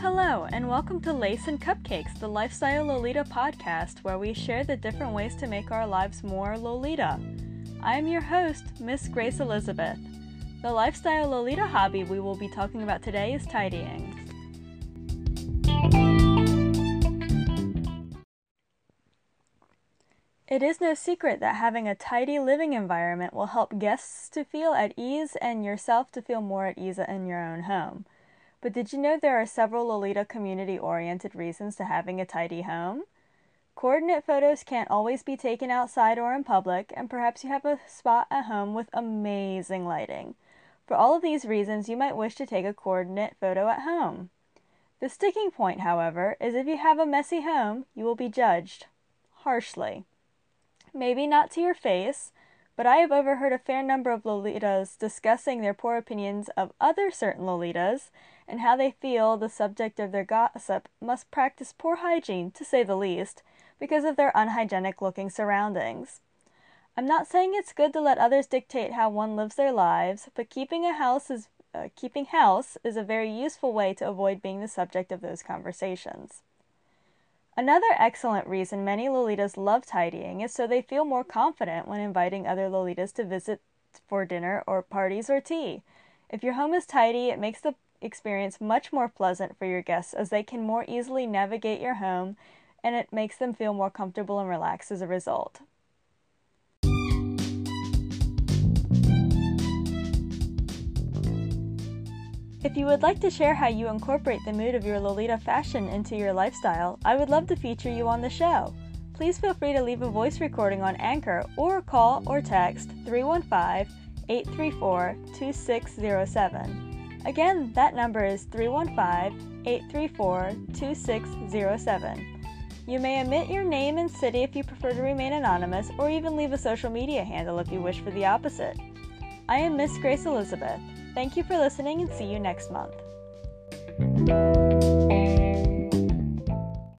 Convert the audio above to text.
Hello, and welcome to Lace and Cupcakes, the Lifestyle Lolita podcast, where we share the different ways to make our lives more Lolita. I am your host, Miss Grace Elizabeth. The Lifestyle Lolita hobby we will be talking about today is tidying. It is no secret that having a tidy living environment will help guests to feel at ease and yourself to feel more at ease in your own home. But did you know there are several Lolita community oriented reasons to having a tidy home? Coordinate photos can't always be taken outside or in public, and perhaps you have a spot at home with amazing lighting. For all of these reasons, you might wish to take a coordinate photo at home. The sticking point, however, is if you have a messy home, you will be judged harshly. Maybe not to your face, but I have overheard a fair number of Lolitas discussing their poor opinions of other certain Lolitas and how they feel the subject of their gossip must practice poor hygiene, to say the least, because of their unhygienic looking surroundings. I'm not saying it's good to let others dictate how one lives their lives, but keeping a house is uh, keeping house is a very useful way to avoid being the subject of those conversations. Another excellent reason many Lolitas love tidying is so they feel more confident when inviting other Lolitas to visit for dinner or parties or tea. If your home is tidy, it makes the experience much more pleasant for your guests as they can more easily navigate your home and it makes them feel more comfortable and relaxed as a result. If you would like to share how you incorporate the mood of your Lolita fashion into your lifestyle, I would love to feature you on the show. Please feel free to leave a voice recording on Anchor or call or text 315 834 2607. Again, that number is 315 834 2607. You may omit your name and city if you prefer to remain anonymous, or even leave a social media handle if you wish for the opposite. I am Miss Grace Elizabeth. Thank you for listening and see you next month.